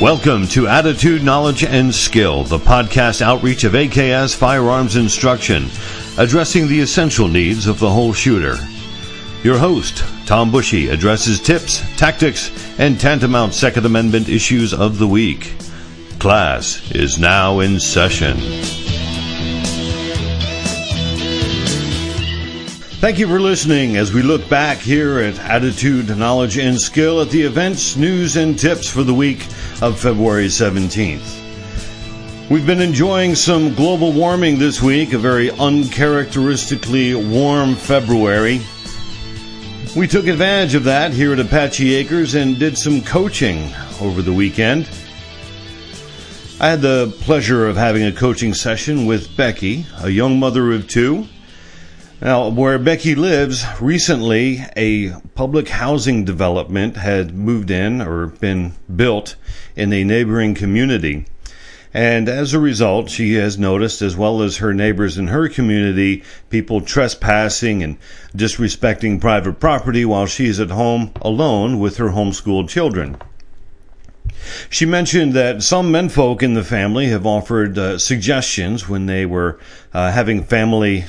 Welcome to Attitude, Knowledge, and Skill, the podcast outreach of AKS Firearms Instruction, addressing the essential needs of the whole shooter. Your host, Tom Bushy, addresses tips, tactics, and tantamount Second Amendment issues of the week. Class is now in session. Thank you for listening as we look back here at Attitude, Knowledge, and Skill at the events, news, and tips for the week of February 17th. We've been enjoying some global warming this week, a very uncharacteristically warm February. We took advantage of that here at Apache Acres and did some coaching over the weekend. I had the pleasure of having a coaching session with Becky, a young mother of two. Now, where Becky lives, recently a public housing development had moved in or been built in a neighboring community. And as a result, she has noticed, as well as her neighbors in her community, people trespassing and disrespecting private property while she is at home alone with her homeschooled children. She mentioned that some menfolk in the family have offered uh, suggestions when they were uh, having family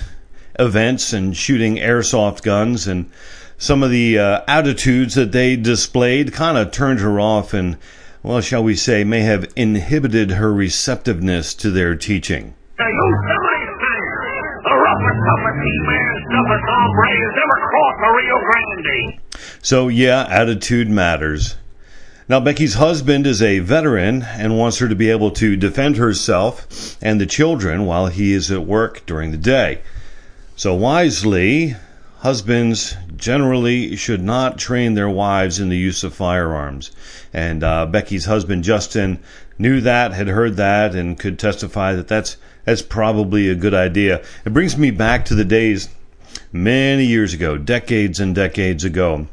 events and shooting airsoft guns and some of the uh, attitudes that they displayed kind of turned her off and well shall we say may have inhibited her receptiveness to their teaching. The Yosemite Singers, the roughest, toughest he-mans, toughest hombres ever crossed the Rio Grande. so yeah attitude matters. Now becky's husband is a veteran and wants her to be able to defend herself and the children while he is at work during the day so wisely husbands generally should not train their wives in the use of firearms. And uh, Becky's husband Justin knew that, had heard that, and could testify that that's that's probably a good idea. It brings me back to the days many years ago, decades and decades ago.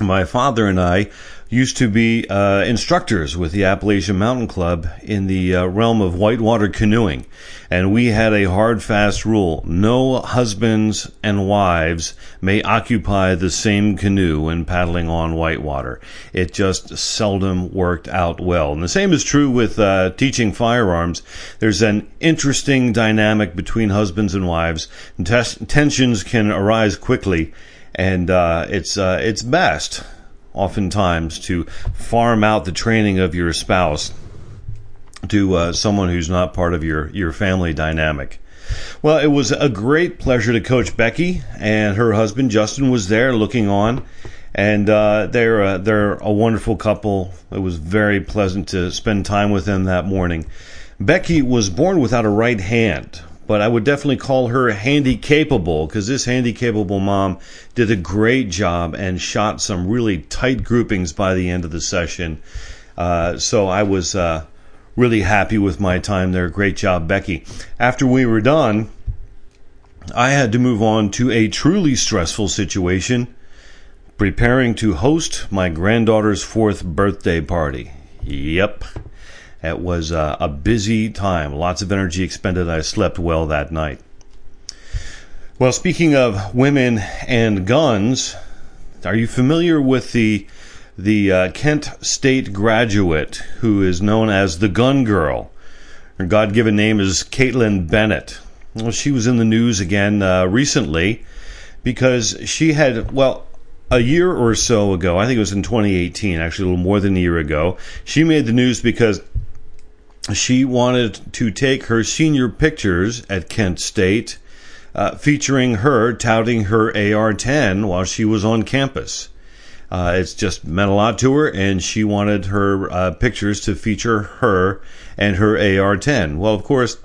My father and I used to be uh, instructors with the Appalachian Mountain Club in the uh, realm of whitewater canoeing. And we had a hard, fast rule. No husbands and wives may occupy the same canoe when paddling on whitewater. It just seldom worked out well. And the same is true with uh, teaching firearms. There's an interesting dynamic between husbands and wives. And tensions can arise quickly. And uh, it's uh, it's best oftentimes to farm out the training of your spouse to uh, someone who's not part of your, your family dynamic. Well, it was a great pleasure to coach Becky, and her husband Justin was there looking on, and uh, they're uh, they're a wonderful couple. It was very pleasant to spend time with them that morning. Becky was born without a right hand, but I would definitely call her handy capable because this handy capable mom did a great job and shot some really tight groupings by the end of the session. Uh, so I was uh, really happy with my time there. Great job, Becky. After we were done, I had to move on to a truly stressful situation preparing to host my granddaughter's fourth birthday party. Yep. It was uh, a busy time, lots of energy expended. I slept well that night. Well, speaking of women and guns, are you familiar with the the uh, Kent State graduate who is known as the Gun Girl? Her God-given name is Kaitlin Bennett. Well, she was in the news again uh, recently because she had well a year or so ago, I think it was in 2018, actually a little more than a year ago, she made the news because she wanted to take her senior pictures at Kent State, uh, featuring her touting her AR 10 while she was on campus. Uh, it's just meant a lot to her, and she wanted her uh, pictures to feature her and her AR 10. Well, of course,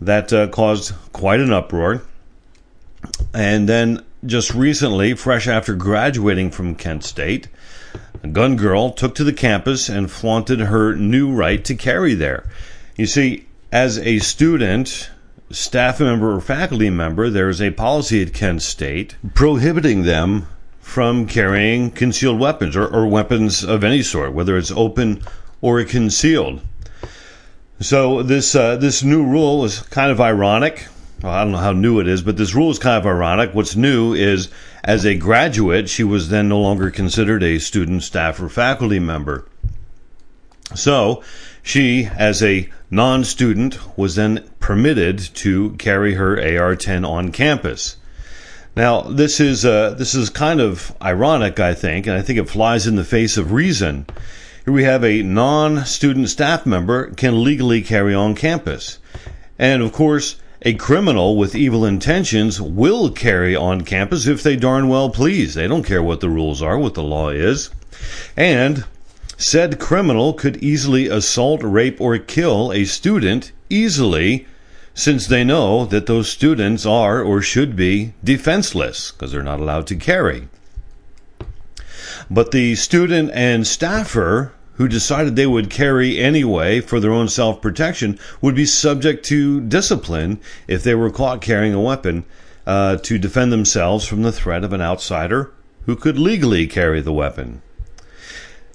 that uh, caused quite an uproar. And then just recently, fresh after graduating from Kent State, gun girl took to the campus and flaunted her new right to carry there. You see, as a student, staff member, or faculty member, there is a policy at Kent State prohibiting them from carrying concealed weapons or, or weapons of any sort, whether it's open or concealed. So this uh, this new rule is kind of ironic. Well, I don't know how new it is, but this rule is kind of ironic. What's new is, as a graduate, she was then no longer considered a student, staff, or faculty member. So, she, as a non student, was then permitted to carry her AR 10 on campus. Now, this is, uh, this is kind of ironic, I think, and I think it flies in the face of reason. Here we have a non student staff member can legally carry on campus. And of course, a criminal with evil intentions will carry on campus if they darn well please. They don't care what the rules are, what the law is. And Said criminal could easily assault, rape, or kill a student easily since they know that those students are or should be defenseless because they're not allowed to carry. But the student and staffer who decided they would carry anyway for their own self protection would be subject to discipline if they were caught carrying a weapon uh, to defend themselves from the threat of an outsider who could legally carry the weapon.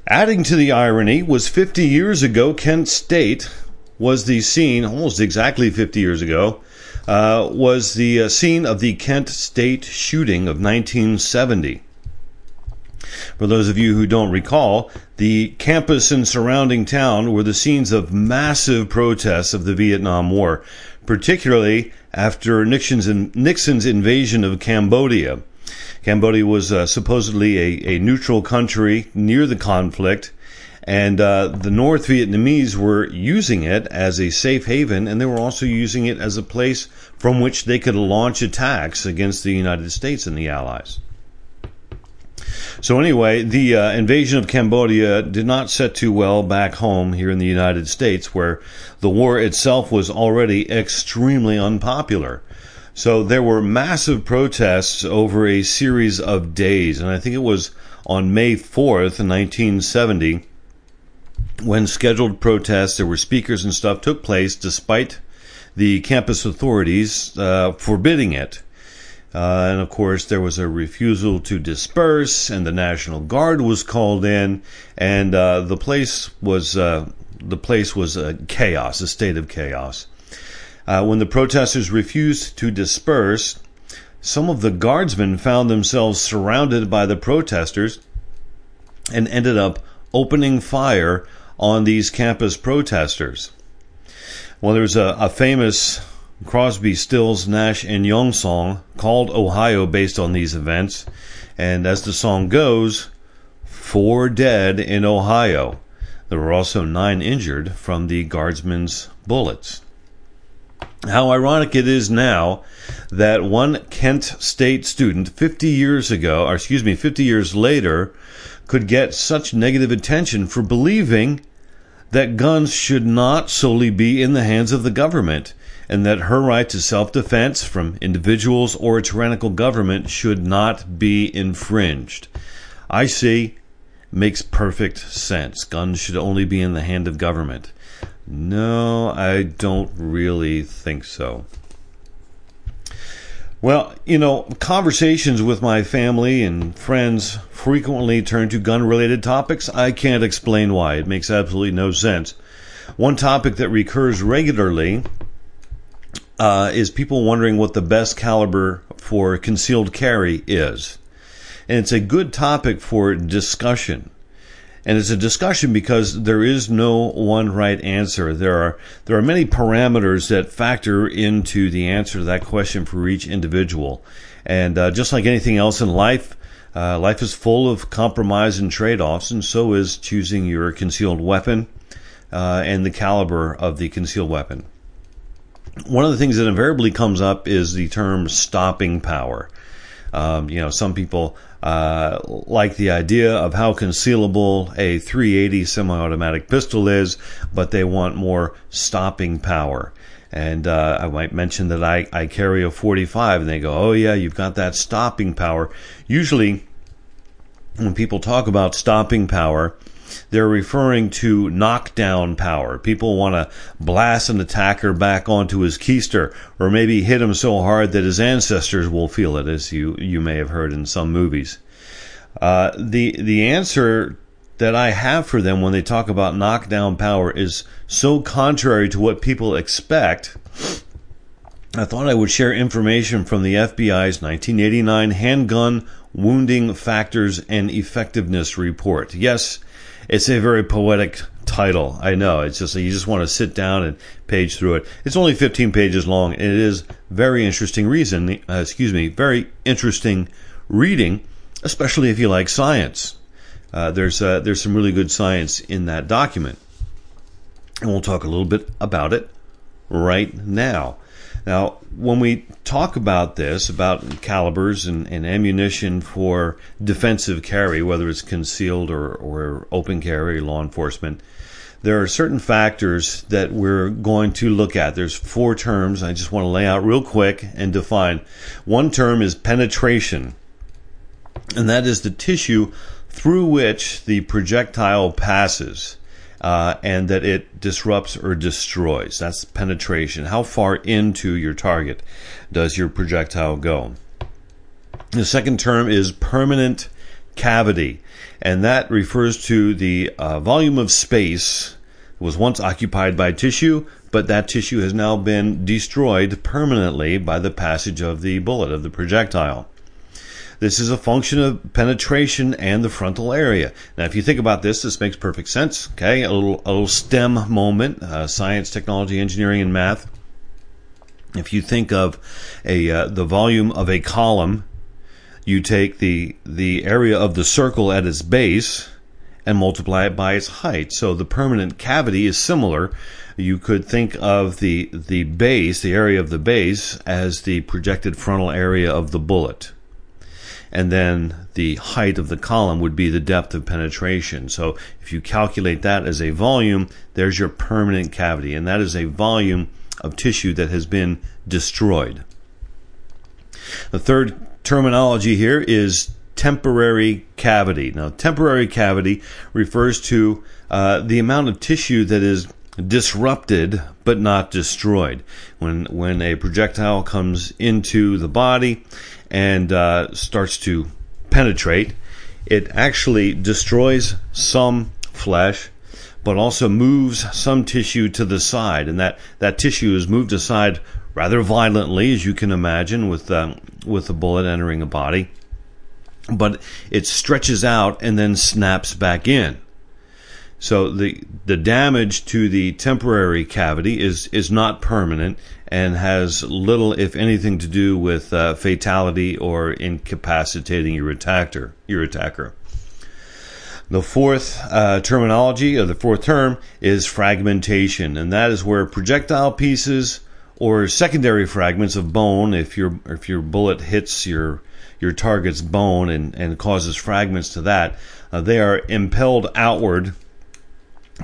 Adding to the irony was 50 years ago, Kent State was the scene, almost exactly 50 years ago, uh, was the uh, scene of the Kent State shooting of 1970. For those of you who don't recall, the campus and surrounding town were the scenes of massive protests of the Vietnam War, particularly after Nixon's, Nixon's invasion of Cambodia. Cambodia was uh, supposedly a, a neutral country near the conflict, and uh, the North Vietnamese were using it as a safe haven, and they were also using it as a place from which they could launch attacks against the United States and the Allies. So anyway, the uh, invasion of Cambodia did not set too well back home here in the United States, where the war itself was already extremely unpopular. So there were massive protests over a series of days, and I think it was on May 4th, 1970, when scheduled protests, there were speakers and stuff, took place despite the campus authorities uh, forbidding it. Uh, and of course, there was a refusal to disperse, and the National Guard was called in, and uh, the place was uh, the place was chaos, a state of chaos. Uh, when the protesters refused to disperse, some of the guardsmen found themselves surrounded by the protesters and ended up opening fire on these campus protesters. Well, there's a, a famous Crosby, Stills, Nash, and Young song called Ohio based on these events. And as the song goes, four dead in Ohio. There were also nine injured from the guardsmen's bullets how ironic it is now that one Kent State student 50 years ago, or excuse me, 50 years later, could get such negative attention for believing that guns should not solely be in the hands of the government and that her right to self defense from individuals or a tyrannical government should not be infringed. I see makes perfect sense. Guns should only be in the hand of government. No, I don't really think so. Well, you know, conversations with my family and friends frequently turn to gun related topics. I can't explain why. It makes absolutely no sense. One topic that recurs regularly uh, is people wondering what the best caliber for concealed carry is. And it's a good topic for discussion and it's a discussion because there is no one right answer. There are there are many parameters that factor into the answer to that question for each individual, and uh, just like anything else in life, uh, life is full of compromise and trade-offs, and so is choosing your concealed weapon uh, and the caliber of the concealed weapon. One of the things that invariably comes up is the term stopping power. Um, you know, some people uh, like the idea of how concealable a 380 semi-automatic pistol is, but they want more stopping power. And uh, I might mention that I, I carry a 45, and they go, "Oh yeah, you've got that stopping power." Usually, when people talk about stopping power, they're referring to knockdown power. People want to blast an attacker back onto his keister, or maybe hit him so hard that his ancestors will feel it, as you, you may have heard in some movies. Uh, the the answer that I have for them when they talk about knockdown power is so contrary to what people expect. I thought I would share information from the FBI's 1989 Handgun Wounding Factors and Effectiveness Report. Yes, it's a very poetic title. I know it's just you just want to sit down and page through it. It's only 15 pages long, and it is very interesting reason. Uh, excuse me, very interesting reading, especially if you like science. Uh, there's uh, there's some really good science in that document, and we'll talk a little bit about it right now. Now, when we talk about this, about calibers and, and, ammunition for defensive carry, whether it's concealed or, or open carry, law enforcement, there are certain factors that we're going to look at. There's four terms I just want to lay out real quick and define. One term is penetration, and that is the tissue through which the projectile passes uh, and that it disrupts or destroys. That's penetration. How far into your target does your projectile go? The second term is permanent cavity, and that refers to the uh, volume of space was once occupied by tissue, but that tissue has now been destroyed permanently by the passage of the bullet, of the projectile. This is a function of penetration and the frontal area. Now, if you think about this, this makes perfect sense. Okay, a little, a little STEM moment: uh, science, technology, engineering, and math. If you think of a uh, the volume of a column, you take the the area of the circle at its base and multiply it by its height. So the permanent cavity is similar. You could think of the the base, the area of the base, as the projected frontal area of the bullet and then the height of the column would be the depth of penetration. So if you calculate that as a volume, there's your permanent cavity, and that is a volume of tissue that has been destroyed. The third terminology here is temporary cavity. Now, temporary cavity refers to uh, the amount of tissue that is disrupted but not destroyed. When when a projectile comes into the body and uh, starts to penetrate, it actually destroys some flesh, but also moves some tissue to the side, and that that tissue is moved aside rather violently, as you can imagine, with uh, with a bullet entering a body. But it stretches out and then snaps back in. So the the damage to the temporary cavity is is not permanent and has little, if anything, to do with uh, fatality or incapacitating your attacker. Your attacker. The fourth uh, terminology, or the fourth term, is fragmentation, and that is where projectile pieces or secondary fragments of bone, if your if your bullet hits your your target's bone and, and causes fragments to that, uh, they are impelled outward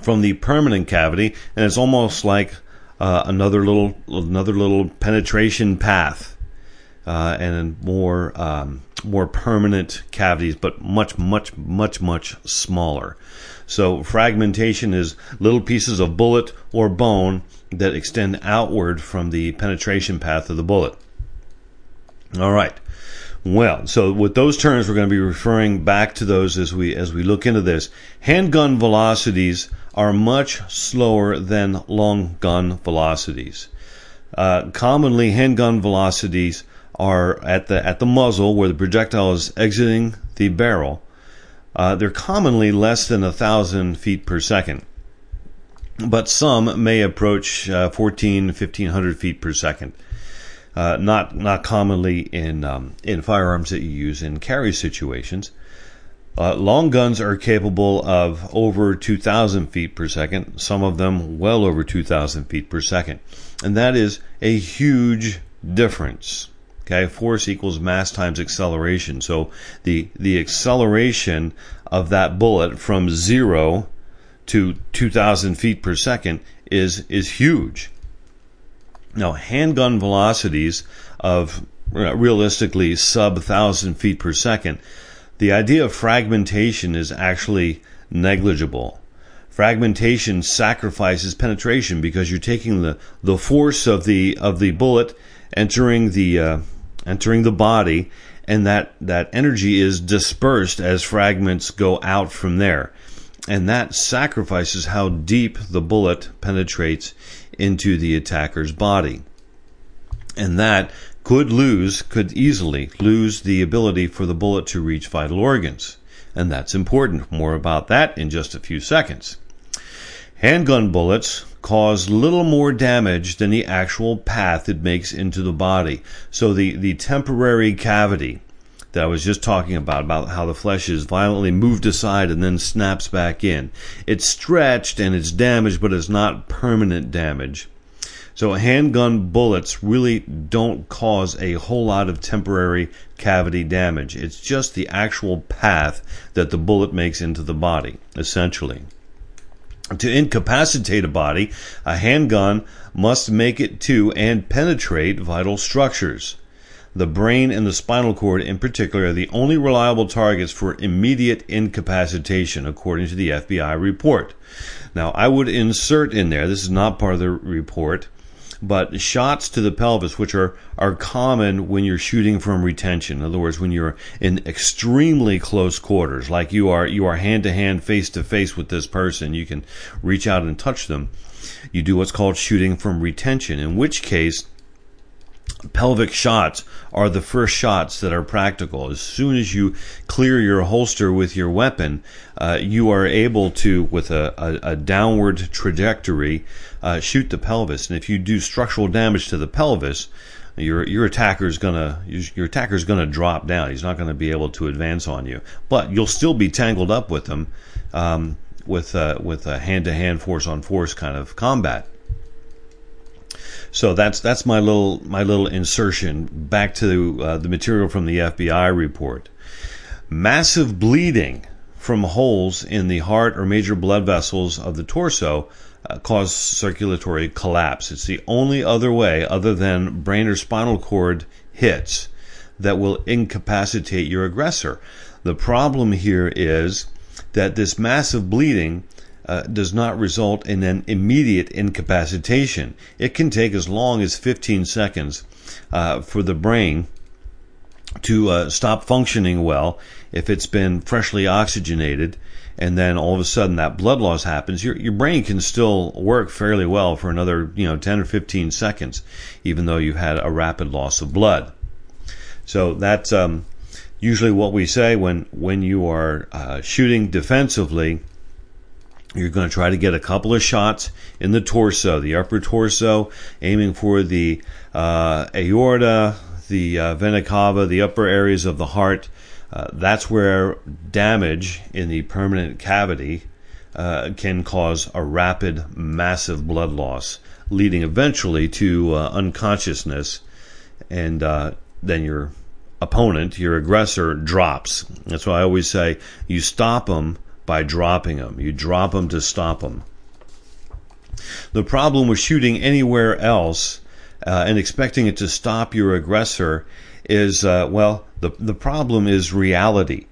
from the permanent cavity, and it's almost like uh, another little another little penetration path, uh, and more um, more permanent cavities, but much much much much smaller. So fragmentation is little pieces of bullet or bone that extend outward from the penetration path of the bullet. All right. Well, so with those terms, we're going to be referring back to those as we as we look into this. Handgun velocities are much slower than long gun velocities. Uh, commonly, handgun velocities are at the at the muzzle where the projectile is exiting the barrel. Uh, they're commonly less than a thousand feet per second, but some may approach uh, 14, 1500 feet per second uh, not not commonly in um, in firearms that you use in carry situations. Uh, long guns are capable of over 2,000 feet per second, some of them well over 2,000 feet per second. And that is a huge difference. Okay, force equals mass times acceleration. So the, the acceleration of that bullet from zero to 2,000 feet per second is, is huge. Now, handgun velocities of uh, realistically sub 1,000 feet per second, the idea of fragmentation is actually negligible. Fragmentation sacrifices penetration because you're taking the, the force of the of the bullet entering the uh, entering the body, and that that energy is dispersed as fragments go out from there, and that sacrifices how deep the bullet penetrates into the attacker's body. And that could lose, could easily lose the ability for the bullet to reach vital organs. And that's important. More about that in just a few seconds. Handgun bullets cause little more damage than the actual path it makes into the body. So the, the temporary cavity that I was just talking about, about how the flesh is violently moved aside and then snaps back in. It's stretched and it's damaged, but it's not permanent damage. So handgun bullets really don't cause a whole lot of temporary cavity damage. It's just the actual path that the bullet makes into the body, essentially. To incapacitate a body, a handgun must make it to and penetrate vital structures. The brain and the spinal cord, in particular, are the only reliable targets for immediate incapacitation, according to the FBI report. Now, I would insert in there, this is not part of the report, but shots to the pelvis, which are, are common when you're shooting from retention. In other words, when you're in extremely close quarters, like you are, you are hand to hand, face to face with this person, you can reach out and touch them. You do what's called shooting from retention, in which case, pelvic shots are the first shots that are practical. As soon as you clear your holster with your weapon, uh, you are able to, with a, a, a downward trajectory, uh, shoot the pelvis. And if you do structural damage to the pelvis, your your attacker is gonna your attacker is gonna drop down. He's not gonna be able to advance on you, but you'll still be tangled up with him um, with uh, with a hand to hand force on force kind of combat. So that's that's my little my little insertion back to uh, the material from the FBI report. Massive bleeding from holes in the heart or major blood vessels of the torso uh, cause circulatory collapse. It's the only other way, other than brain or spinal cord hits, that will incapacitate your aggressor. The problem here is that this massive bleeding uh, does not result in an immediate incapacitation. It can take as long as 15 seconds uh, for the brain to uh, stop functioning well if it's been freshly oxygenated and then all of a sudden that blood loss happens your your brain can still work fairly well for another you know 10 or 15 seconds even though you've had a rapid loss of blood so that's um, usually what we say when when you are uh, shooting defensively you're going to try to get a couple of shots in the torso, the upper torso, aiming for the uh, aorta, the uh, vena cava, the upper areas of the heart. Uh, that's where damage in the permanent cavity uh, can cause a rapid, massive blood loss, leading eventually to uh, unconsciousness, and uh, then your opponent, your aggressor, drops. That's why I always say you stop them by dropping them. You drop them to stop them. The problem with shooting anywhere else uh, and expecting it to stop your aggressor is, uh, well, the, the problem is reality.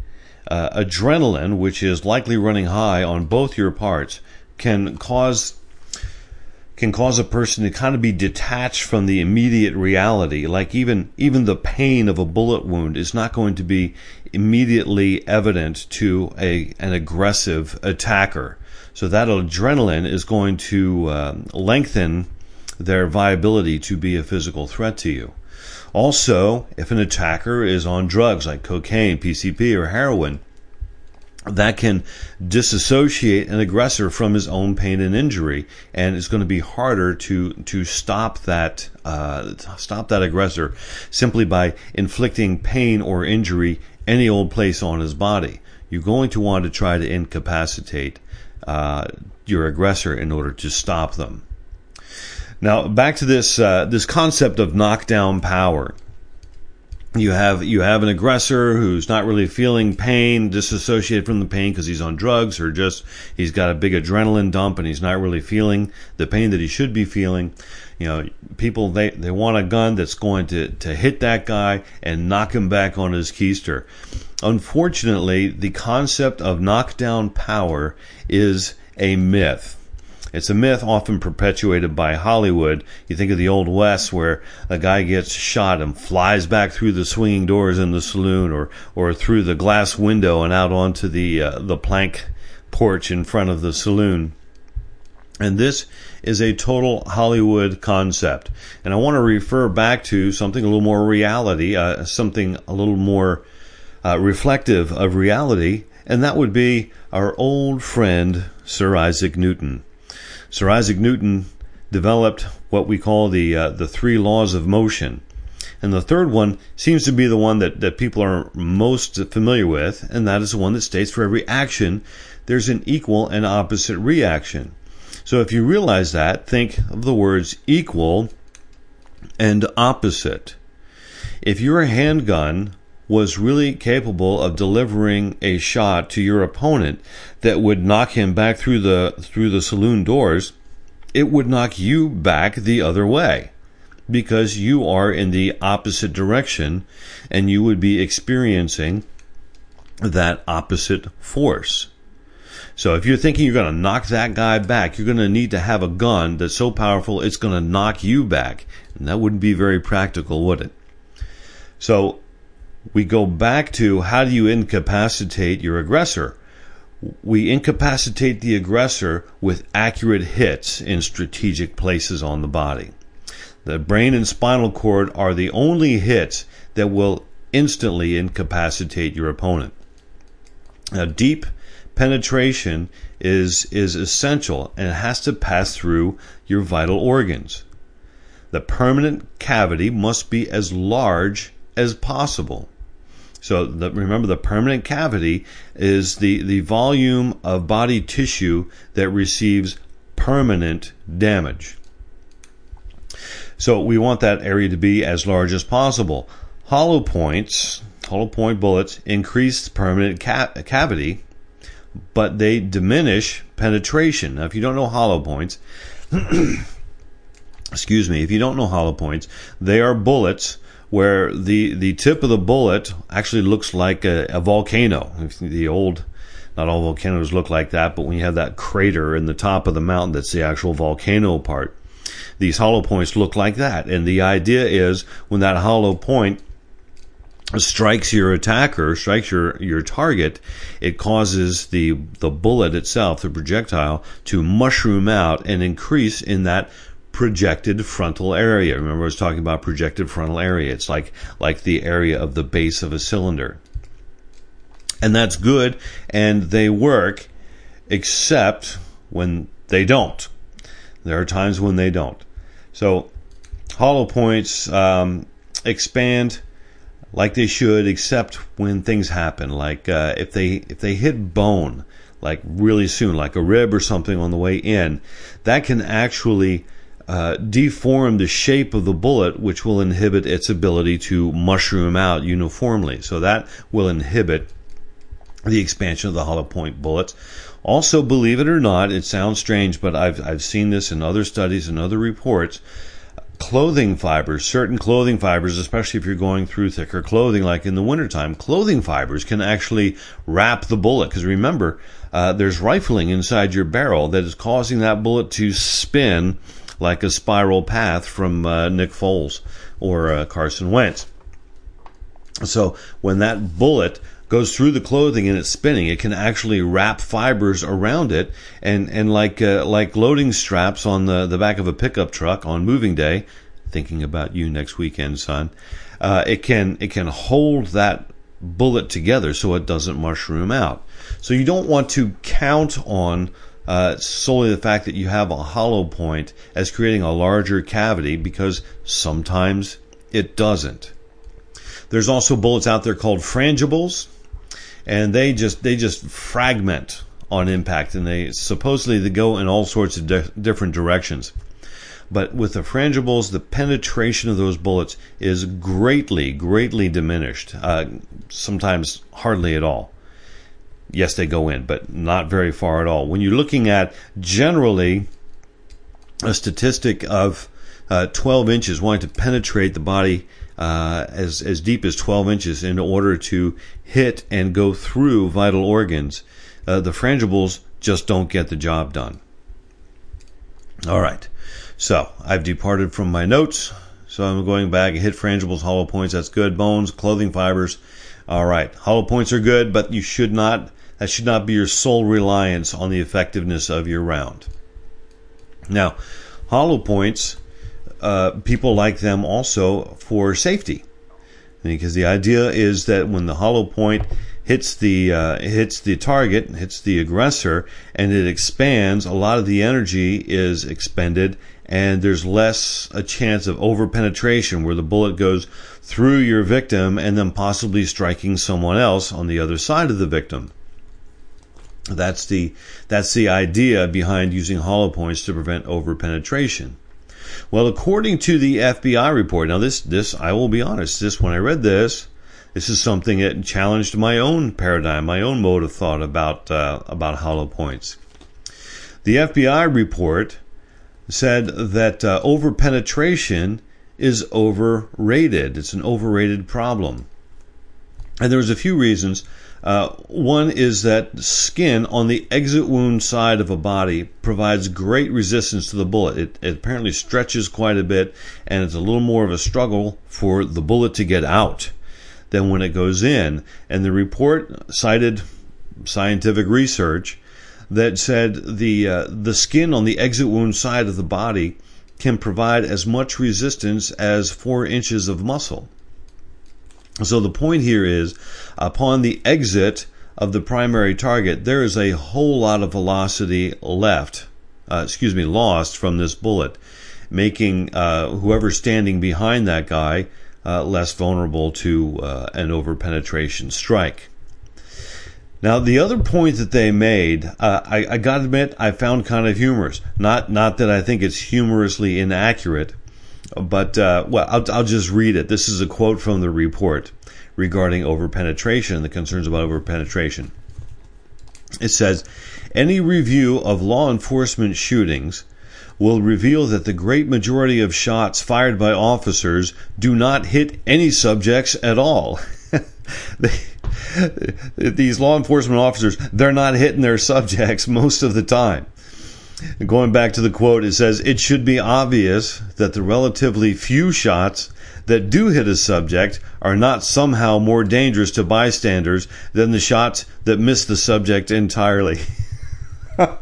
Uh, adrenaline, which is likely running high on both your parts, can cause can cause a person to kind of be detached from the immediate reality. Like even even the pain of a bullet wound is not going to be immediately evident to a an aggressive attacker. So that adrenaline is going to um, lengthen their viability to be a physical threat to you. Also, if an attacker is on drugs like cocaine, PCP, or heroin, that can disassociate an aggressor from his own pain and injury, and it's going to be harder to to stop that uh, stop that aggressor simply by inflicting pain or injury any old place on his body. You're going to want to try to incapacitate uh, your aggressor in order to stop them. Now, back to this uh, this concept of knockdown power you have you have an aggressor who's not really feeling pain, disassociated from the pain because he's on drugs or just he's got a big adrenaline dump and he's not really feeling the pain that he should be feeling. You know, people they, they want a gun that's going to, to hit that guy and knock him back on his keister. Unfortunately, the concept of knockdown power is a myth. It's a myth often perpetuated by Hollywood. You think of the Old West where a guy gets shot and flies back through the swinging doors in the saloon or, or through the glass window and out onto the, uh, the plank porch in front of the saloon. And this is a total Hollywood concept. And I want to refer back to something a little more reality, uh, something a little more uh, reflective of reality, and that would be our old friend Sir Isaac Newton. Sir Isaac Newton developed what we call the uh, the three laws of motion. And the third one seems to be the one that, that people are most familiar with, and that is the one that states for every action, there's an equal and opposite reaction. So if you realize that, think of the words equal and opposite. If your handgun was really capable of delivering a shot to your opponent that would knock him back through the through the saloon doors, it would knock you back the other way because you are in the opposite direction and you would be experiencing that opposite force. So if you're thinking you're going to knock that guy back, you're going to need to have a gun that's so powerful it's going to knock you back. And that wouldn't be very practical, would it? So we go back to how do you incapacitate your aggressor? We incapacitate the aggressor with accurate hits in strategic places on the body. The brain and spinal cord are the only hits that will instantly incapacitate your opponent. Now, deep penetration is, is essential and it has to pass through your vital organs. The permanent cavity must be as large as possible. So the, remember, the permanent cavity is the, the volume of body tissue that receives permanent damage. So we want that area to be as large as possible. Hollow points, hollow point bullets, increase permanent ca- cavity, but they diminish penetration. Now, if you don't know hollow points, excuse me, if you don't know hollow points, they are bullets where the, the tip of the bullet actually looks like a, a volcano. The old, not all volcanoes look like that, but when you have that crater in the top of the mountain, that's the actual volcano part these hollow points look like that. And the idea is when that hollow point strikes your attacker, strikes your, your target, it causes the, the bullet itself, the projectile, to mushroom out and increase in that projected frontal area. Remember I was talking about projected frontal area. It's like, like the area of the base of a cylinder. And that's good and they work except when they don't. There are times when they don't. So hollow points um, expand like they should, except when things happen, like uh, if they if they hit bone, like really soon, like a rib or something on the way in, that can actually uh, deform the shape of the bullet, which will inhibit its ability to mushroom out uniformly. So that will inhibit the expansion of the hollow point bullets. Also, believe it or not, it sounds strange, but I've, I've seen this in other studies and other reports. Clothing fibers, certain clothing fibers, especially if you're going through thicker clothing, like in the wintertime, clothing fibers can actually wrap the bullet. Because remember, uh, there's rifling inside your barrel that is causing that bullet to spin like a spiral path from uh, Nick Foles or uh, Carson Wentz. So when that bullet goes through the clothing and it's spinning, it can actually wrap fibers around it, and and like uh, like loading straps on the the back of a pickup truck on moving day. Thinking about you next weekend, son. Uh, it can it can hold that bullet together so it doesn't mushroom out. So you don't want to count on uh, solely the fact that you have a hollow point as creating a larger cavity because sometimes it doesn't. There's also bullets out there called frangibles and they just they just fragment on impact, and they supposedly they go in all sorts of di- different directions. But with the frangibles, the penetration of those bullets is greatly, greatly diminished. Uh, sometimes hardly at all. Yes, they go in, but not very far at all. When you're looking at generally a statistic of uh, 12 inches wanting to penetrate the body uh, as as deep as 12 inches in order to hit and go through vital organs. Uh, the frangibles just don't get the job done. All right, so I've departed from my notes. So I'm going back. Hit frangibles, hollow points. That's good. Bones, clothing fibers. All right, hollow points are good, but you should not. That should not be your sole reliance on the effectiveness of your round. Now, hollow points uh, people like them also for safety. Because the idea is that when the hollow point hits the uh, hits the target, hits the aggressor, and it expands. A lot of the energy is expended, and there's less a chance of overpenetration where the bullet goes through your victim and then possibly striking someone else on the other side of the victim. That's the that's the idea behind using hollow points to prevent overpenetration. Well, according to the FBI report, now this this I will be honest, this when I read this, this is something that challenged my own paradigm, my own mode of thought about uh, about hollow points. The FBI report said that uh, overpenetration is overrated. It's an overrated problem, and there's a few reasons uh, one is that skin on the exit wound side of a body provides great resistance to the bullet. It, it, apparently stretches quite a bit, and it's a little more of a struggle for the bullet to get out than when it goes in. And the report cited scientific research that said the uh, the skin on the exit wound side of the body can provide as much resistance as four inches of muscle. So the point here is upon the exit of the primary target, there is a whole lot of velocity left, uh, excuse me, lost from this bullet, making uh, whoever standing behind that guy uh, less vulnerable to uh, an overpenetration strike. Now, the other point that they made, uh, I, I got to admit, I found kind of humorous. Not, not that I think it's humorously inaccurate, but uh, well, I'll, I'll just read it. This is a quote from the report regarding overpenetration the concerns about overpenetration. It says, any review of law enforcement shootings will reveal that the great majority of shots fired by officers do not hit any subjects at all. they, these law enforcement officers, they're not hitting their subjects most of the time. Going back to the quote, it says, It should be obvious that the relatively few shots that do hit a subject are not somehow more dangerous to bystanders than the shots that miss the subject entirely. uh,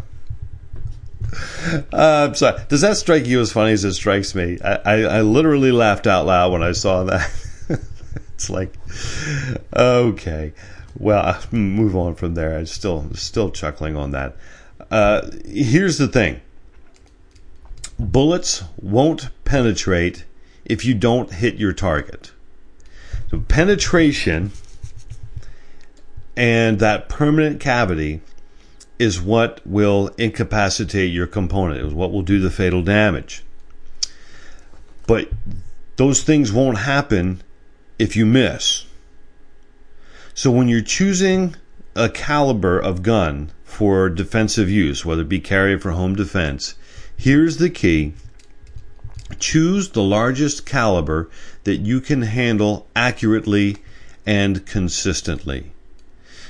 I'm sorry. Does that strike you as funny as it strikes me? I, I, I literally laughed out loud when I saw that. it's like, okay. Well, move on from there. I'm still still chuckling on that. Uh, here's the thing bullets won't penetrate if you don't hit your target. So, penetration and that permanent cavity is what will incapacitate your component, is what will do the fatal damage. But those things won't happen if you miss. So when you're choosing a caliber of gun for defensive use, whether it be carried for home defense, here's the key. Choose the largest caliber that you can handle accurately and consistently.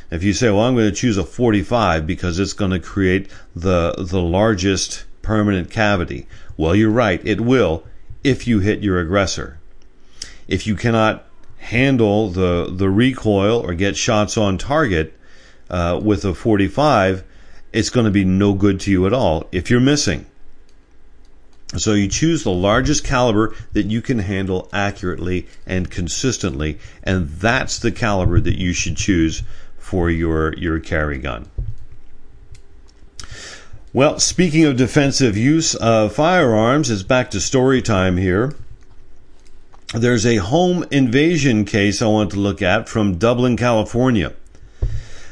If you say, well, I'm going to choose a 45 because it's going to create the, the largest permanent cavity. Well, you're right. It will if you hit your aggressor. If you cannot handle the, the recoil or get shots on target, uh, with a 45, it's going to be no good to you at all if you're missing. So you choose the largest caliber that you can handle accurately and consistently, and that's the caliber that you should choose for your, your carry gun. Well, speaking of defensive use of firearms, it's back to story time here. There's a home invasion case I want to look at from Dublin, California.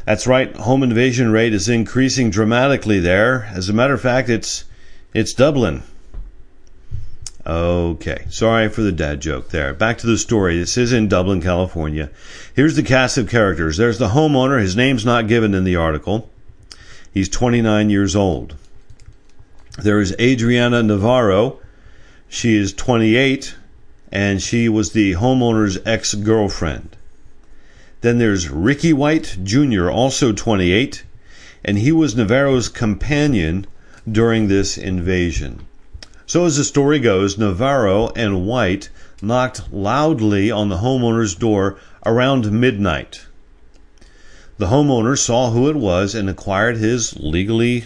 That's right. Home invasion rate is increasing dramatically there. As a matter of fact, it's it's Dublin. Okay, sorry for the dad joke there. Back to the story. This is in Dublin, California. Here's the cast of characters. There's the homeowner. His name's not given in the article. He's 29 years old. There is Adriana Navarro. She is 28, and she was the homeowner's ex girlfriend. Then there's Ricky White Jr., also 28, and he was Navarro's companion during this invasion. So, as the story goes, Navarro and White knocked loudly on the homeowner's door around midnight. The homeowner saw who it was and acquired his legally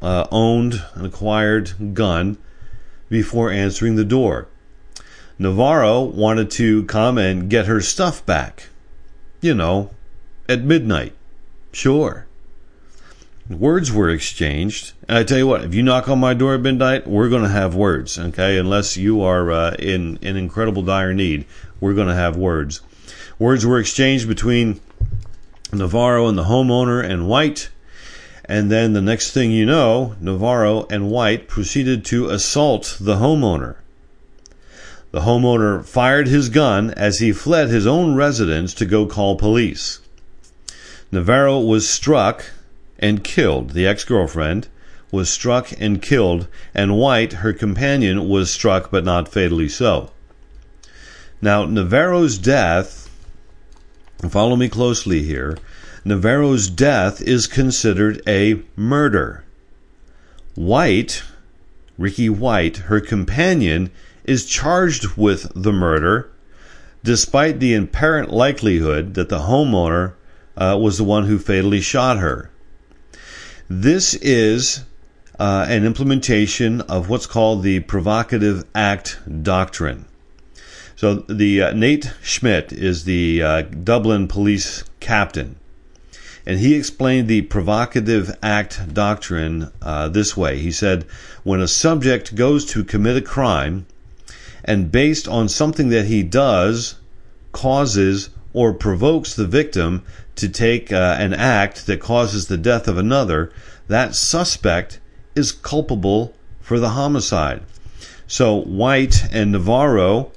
uh, owned and acquired gun before answering the door. Navarro wanted to come and get her stuff back you know, at midnight. Sure. Words were exchanged. And I tell you what, if you knock on my door at midnight, we're going to have words, okay? Unless you are uh, in, in incredible dire need, we're going to have words. Words were exchanged between Navarro and the homeowner and White. And then the next thing you know, Navarro and White proceeded to assault the homeowner. The homeowner fired his gun as he fled his own residence to go call police. Navarro was struck and killed. The ex girlfriend was struck and killed, and White, her companion, was struck but not fatally so. Now, Navarro's death, follow me closely here, Navarro's death is considered a murder. White, Ricky White, her companion, is charged with the murder, despite the apparent likelihood that the homeowner uh, was the one who fatally shot her. This is uh, an implementation of what's called the provocative act doctrine. So the uh, Nate Schmidt is the uh, Dublin police captain, and he explained the provocative act doctrine uh, this way. He said, when a subject goes to commit a crime, and based on something that he does, causes or provokes the victim to take uh, an act that causes the death of another, that suspect is culpable for the homicide. So White and Navarro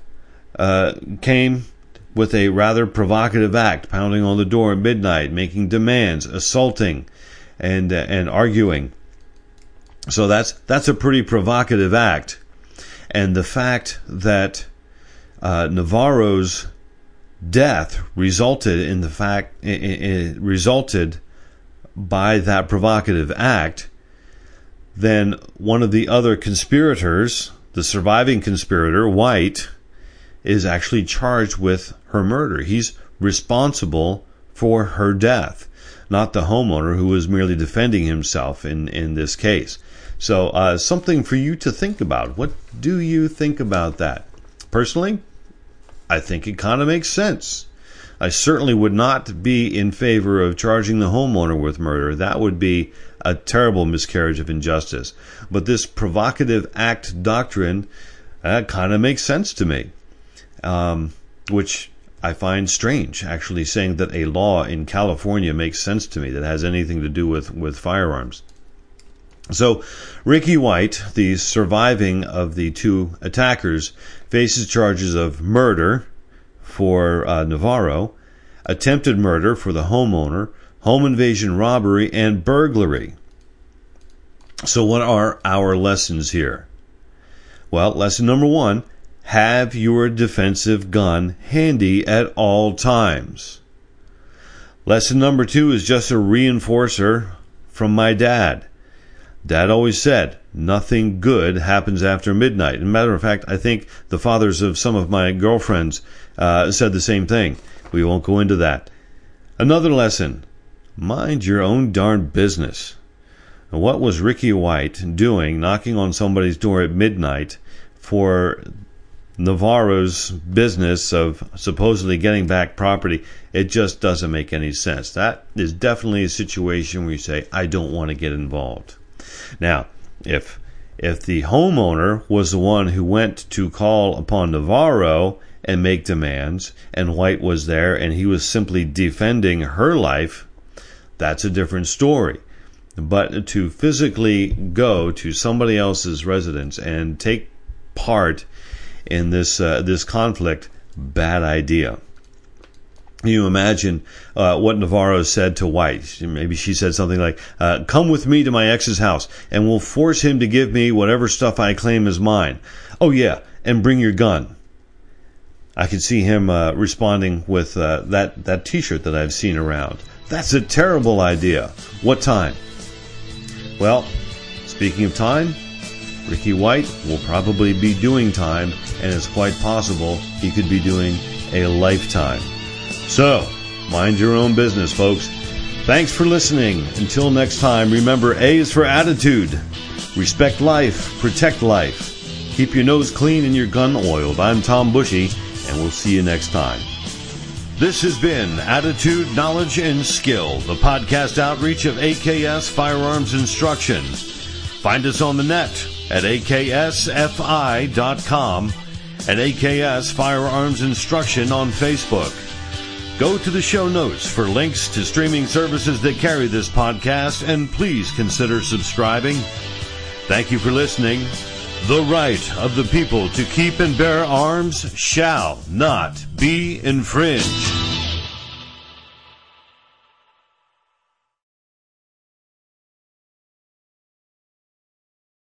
uh, came with a rather provocative act, pounding on the door at midnight, making demands, assaulting, and uh, and arguing. So that's that's a pretty provocative act, and the fact that uh, Navarro's death resulted in the fact it, it resulted by that provocative act, then one of the other conspirators, the surviving conspirator, White, is actually charged with her murder. He's responsible for her death, not the homeowner who was merely defending himself in, in this case. So, uh, something for you to think about. What do you think about that? Personally, I think it kind of makes sense. I certainly would not be in favor of charging the homeowner with murder. That would be a terrible miscarriage of injustice. But this provocative act doctrine uh, kind of makes sense to me um, which I find strange, actually saying that a law in California makes sense to me that has anything to do with, with firearms. So, Ricky White, the surviving of the two attackers, faces charges of murder for uh, Navarro, attempted murder for the homeowner, home invasion robbery, and burglary. So, what are our lessons here? Well, lesson number one have your defensive gun handy at all times. Lesson number two is just a reinforcer from my dad. Dad always said, nothing good happens after midnight. As a matter of fact, I think the fathers of some of my girlfriends uh, said the same thing. We won't go into that. Another lesson mind your own darn business. What was Ricky White doing knocking on somebody's door at midnight for Navarro's business of supposedly getting back property, it just doesn't make any sense. That is definitely a situation where you say, I don't want to get involved. Now, if if the homeowner was the one who went to call upon Navarro and make demands, and White was there and he was simply defending her life, that's a different story. But to physically go to somebody else's residence and take part in this uh, this conflict, bad idea. You imagine uh, what Navarro said to White. Maybe she said something like, uh, "Come with me to my ex's house, and we'll force him to give me whatever stuff I claim is mine." Oh yeah, and bring your gun. I could see him uh, responding with uh, that that T-shirt that I've seen around. That's a terrible idea. What time? Well, speaking of time, Ricky White will probably be doing time, and it's quite possible he could be doing a lifetime. So, mind your own business, folks. Thanks for listening. Until next time, remember A is for attitude. Respect life, protect life. Keep your nose clean and your gun oiled. I'm Tom Bushy, and we'll see you next time. This has been Attitude, Knowledge, and Skill, the podcast outreach of AKS Firearms Instruction. Find us on the net at aksfi.com and AKS Firearms Instruction on Facebook. Go to the show notes for links to streaming services that carry this podcast and please consider subscribing. Thank you for listening. The right of the people to keep and bear arms shall not be infringed.